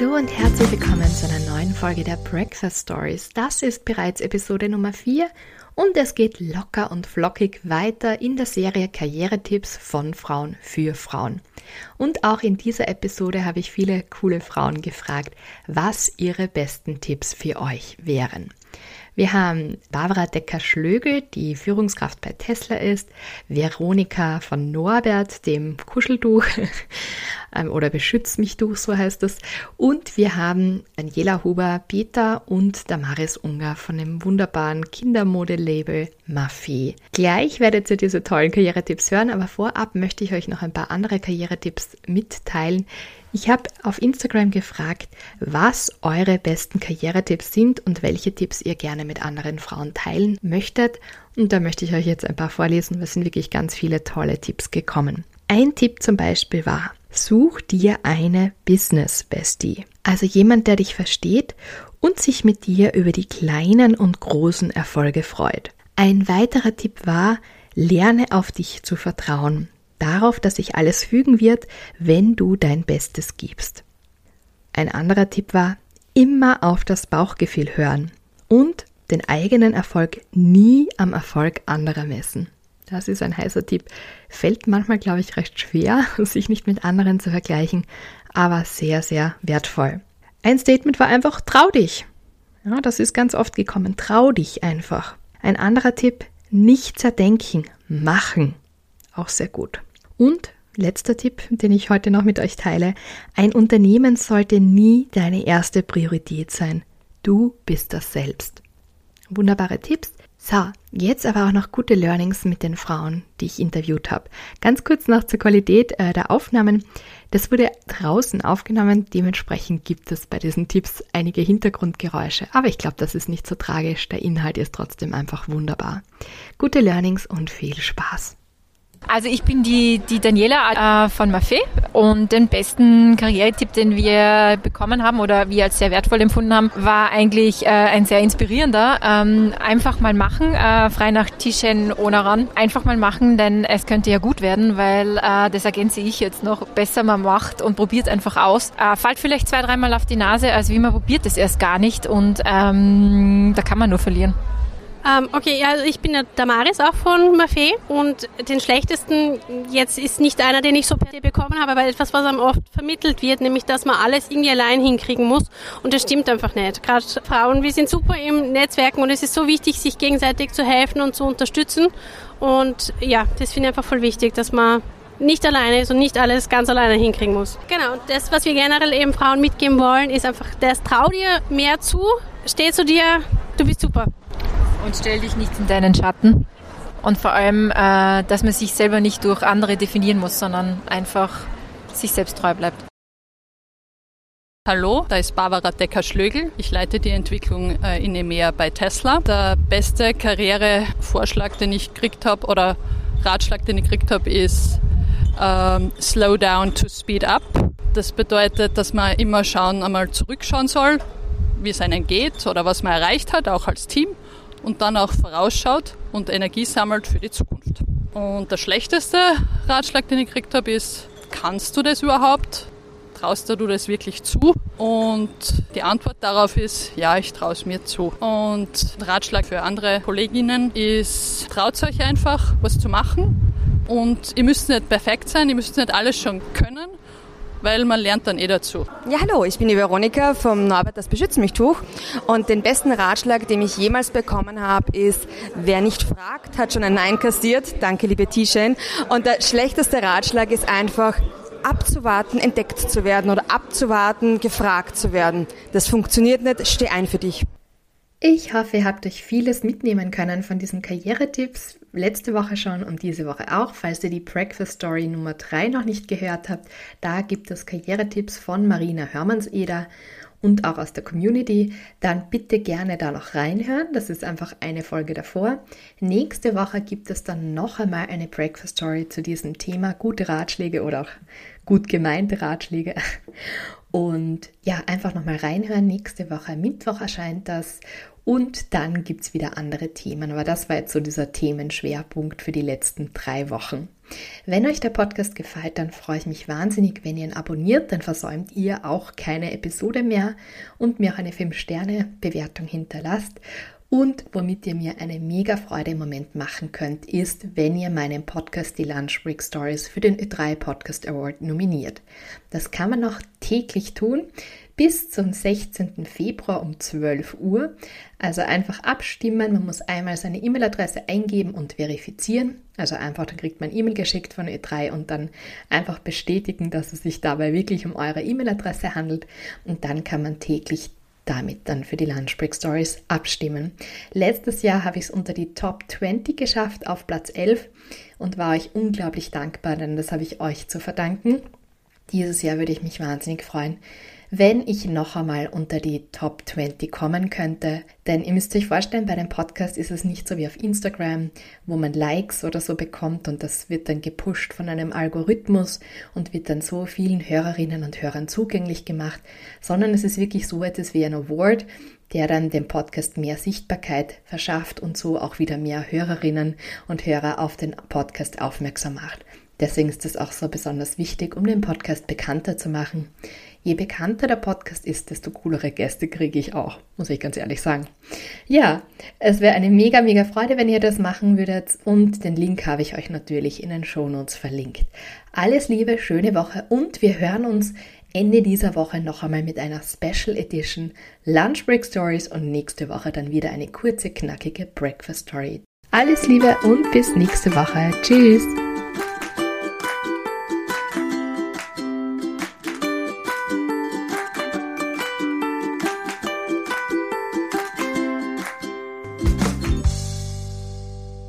Hallo und herzlich willkommen zu einer neuen Folge der Breakfast Stories. Das ist bereits Episode Nummer 4 und es geht locker und flockig weiter in der Serie Karrieretipps von Frauen für Frauen. Und auch in dieser Episode habe ich viele coole Frauen gefragt, was ihre besten Tipps für euch wären. Wir haben Barbara Decker-Schlögel, die Führungskraft bei Tesla ist, Veronika von Norbert, dem Kuscheltuch ähm, oder Beschütz mich Tuch, so heißt es. Und wir haben Daniela Huber, Peter und Damaris Unger von dem wunderbaren Kindermodelabel Maffee. Gleich werdet ihr diese tollen Karrieretipps hören, aber vorab möchte ich euch noch ein paar andere Karrieretipps mitteilen, ich habe auf Instagram gefragt, was eure besten Karrieretipps sind und welche Tipps ihr gerne mit anderen Frauen teilen möchtet. Und da möchte ich euch jetzt ein paar vorlesen. Es sind wirklich ganz viele tolle Tipps gekommen. Ein Tipp zum Beispiel war, such dir eine Business Bestie. Also jemand, der dich versteht und sich mit dir über die kleinen und großen Erfolge freut. Ein weiterer Tipp war, lerne auf dich zu vertrauen darauf, dass sich alles fügen wird, wenn du dein Bestes gibst. Ein anderer Tipp war, immer auf das Bauchgefühl hören und den eigenen Erfolg nie am Erfolg anderer messen. Das ist ein heißer Tipp. Fällt manchmal, glaube ich, recht schwer, sich nicht mit anderen zu vergleichen, aber sehr, sehr wertvoll. Ein Statement war einfach, trau dich. Ja, das ist ganz oft gekommen. Trau dich einfach. Ein anderer Tipp, nicht zerdenken, machen. Auch sehr gut. Und letzter Tipp, den ich heute noch mit euch teile. Ein Unternehmen sollte nie deine erste Priorität sein. Du bist das selbst. Wunderbare Tipps. So, jetzt aber auch noch gute Learnings mit den Frauen, die ich interviewt habe. Ganz kurz noch zur Qualität äh, der Aufnahmen. Das wurde draußen aufgenommen, dementsprechend gibt es bei diesen Tipps einige Hintergrundgeräusche, aber ich glaube, das ist nicht so tragisch, der Inhalt ist trotzdem einfach wunderbar. Gute Learnings und viel Spaß. Also ich bin die, die Daniela äh, von Maffei und den besten Karrieretipp, den wir bekommen haben oder wir als sehr wertvoll empfunden haben, war eigentlich äh, ein sehr inspirierender. Ähm, einfach mal machen, äh, frei nach Tischen ohne ran. Einfach mal machen, denn es könnte ja gut werden, weil äh, das ergänze ich jetzt noch. Besser man macht und probiert einfach aus. Äh, fällt vielleicht zwei, dreimal auf die Nase, als wie man probiert es erst gar nicht und ähm, da kann man nur verlieren. Ähm, okay, also ich bin der Damaris auch von Maffei und den schlechtesten jetzt ist nicht einer, den ich so per se bekommen habe, aber etwas, was einem oft vermittelt wird, nämlich, dass man alles irgendwie allein hinkriegen muss. Und das stimmt einfach nicht. Gerade Frauen, wir sind super im Netzwerken und es ist so wichtig, sich gegenseitig zu helfen und zu unterstützen. Und ja, das finde ich einfach voll wichtig, dass man nicht alleine ist und nicht alles ganz alleine hinkriegen muss. Genau, und das, was wir generell eben Frauen mitgeben wollen, ist einfach, das trau dir mehr zu, steh zu dir, du bist super und stell dich nicht in deinen Schatten. Und vor allem, äh, dass man sich selber nicht durch andere definieren muss, sondern einfach sich selbst treu bleibt. Hallo, da ist Barbara Decker-Schlögel. Ich leite die Entwicklung äh, in EMEA bei Tesla. Der beste Karrierevorschlag, den ich gekriegt habe oder Ratschlag, den ich gekriegt habe, ist ähm, Slow down to speed up. Das bedeutet, dass man immer schauen, einmal zurückschauen soll, wie es einem geht oder was man erreicht hat, auch als Team und dann auch vorausschaut und Energie sammelt für die Zukunft. Und der schlechteste Ratschlag, den ich gekriegt habe, ist, kannst du das überhaupt? Traust du das wirklich zu? Und die Antwort darauf ist, ja, ich traue es mir zu. Und Ratschlag für andere Kolleginnen ist, traut euch einfach, was zu machen. Und ihr müsst nicht perfekt sein, ihr müsst nicht alles schon können, weil man lernt dann eh dazu. Ja, hallo, ich bin die Veronika vom Norbert das Beschütz mich Tuch und den besten Ratschlag, den ich jemals bekommen habe, ist, wer nicht fragt, hat schon ein Nein kassiert. Danke, liebe T-Shane. Und der schlechteste Ratschlag ist einfach, abzuwarten, entdeckt zu werden oder abzuwarten, gefragt zu werden. Das funktioniert nicht, steh ein für dich. Ich hoffe, ihr habt euch vieles mitnehmen können von diesen Karrieretipps. Letzte Woche schon und diese Woche auch. Falls ihr die Breakfast Story Nummer 3 noch nicht gehört habt, da gibt es Karrieretipps von Marina Hörmannseder und auch aus der Community, dann bitte gerne da noch reinhören. Das ist einfach eine Folge davor. Nächste Woche gibt es dann noch einmal eine Breakfast Story zu diesem Thema, gute Ratschläge oder auch gut gemeinte Ratschläge. Und ja, einfach nochmal reinhören. Nächste Woche Mittwoch erscheint das. Und dann gibt es wieder andere Themen. Aber das war jetzt so dieser Themenschwerpunkt für die letzten drei Wochen. Wenn euch der Podcast gefällt, dann freue ich mich wahnsinnig, wenn ihr ihn abonniert, dann versäumt ihr auch keine Episode mehr und mir auch eine 5-Sterne-Bewertung hinterlasst. Und womit ihr mir eine mega Freude im Moment machen könnt, ist, wenn ihr meinen Podcast Die Lunch Break Stories für den Ö3 Podcast Award nominiert. Das kann man noch täglich tun bis zum 16. Februar um 12 Uhr. Also einfach abstimmen. Man muss einmal seine E-Mail-Adresse eingeben und verifizieren. Also einfach, dann kriegt man E-Mail geschickt von Ö3 und dann einfach bestätigen, dass es sich dabei wirklich um eure E-Mail-Adresse handelt. Und dann kann man täglich damit dann für die Lunch Break Stories abstimmen. Letztes Jahr habe ich es unter die Top 20 geschafft auf Platz 11 und war euch unglaublich dankbar, denn das habe ich euch zu verdanken. Dieses Jahr würde ich mich wahnsinnig freuen, wenn ich noch einmal unter die Top 20 kommen könnte. Denn ihr müsst euch vorstellen, bei dem Podcast ist es nicht so wie auf Instagram, wo man Likes oder so bekommt und das wird dann gepusht von einem Algorithmus und wird dann so vielen Hörerinnen und Hörern zugänglich gemacht, sondern es ist wirklich so etwas wie ein Award, der dann dem Podcast mehr Sichtbarkeit verschafft und so auch wieder mehr Hörerinnen und Hörer auf den Podcast aufmerksam macht. Deswegen ist es auch so besonders wichtig, um den Podcast bekannter zu machen. Je bekannter der Podcast ist, desto coolere Gäste kriege ich auch, muss ich ganz ehrlich sagen. Ja, es wäre eine mega, mega Freude, wenn ihr das machen würdet und den Link habe ich euch natürlich in den Shownotes verlinkt. Alles Liebe, schöne Woche und wir hören uns Ende dieser Woche noch einmal mit einer Special Edition Lunch Break Stories und nächste Woche dann wieder eine kurze, knackige Breakfast Story. Alles Liebe und bis nächste Woche. Tschüss!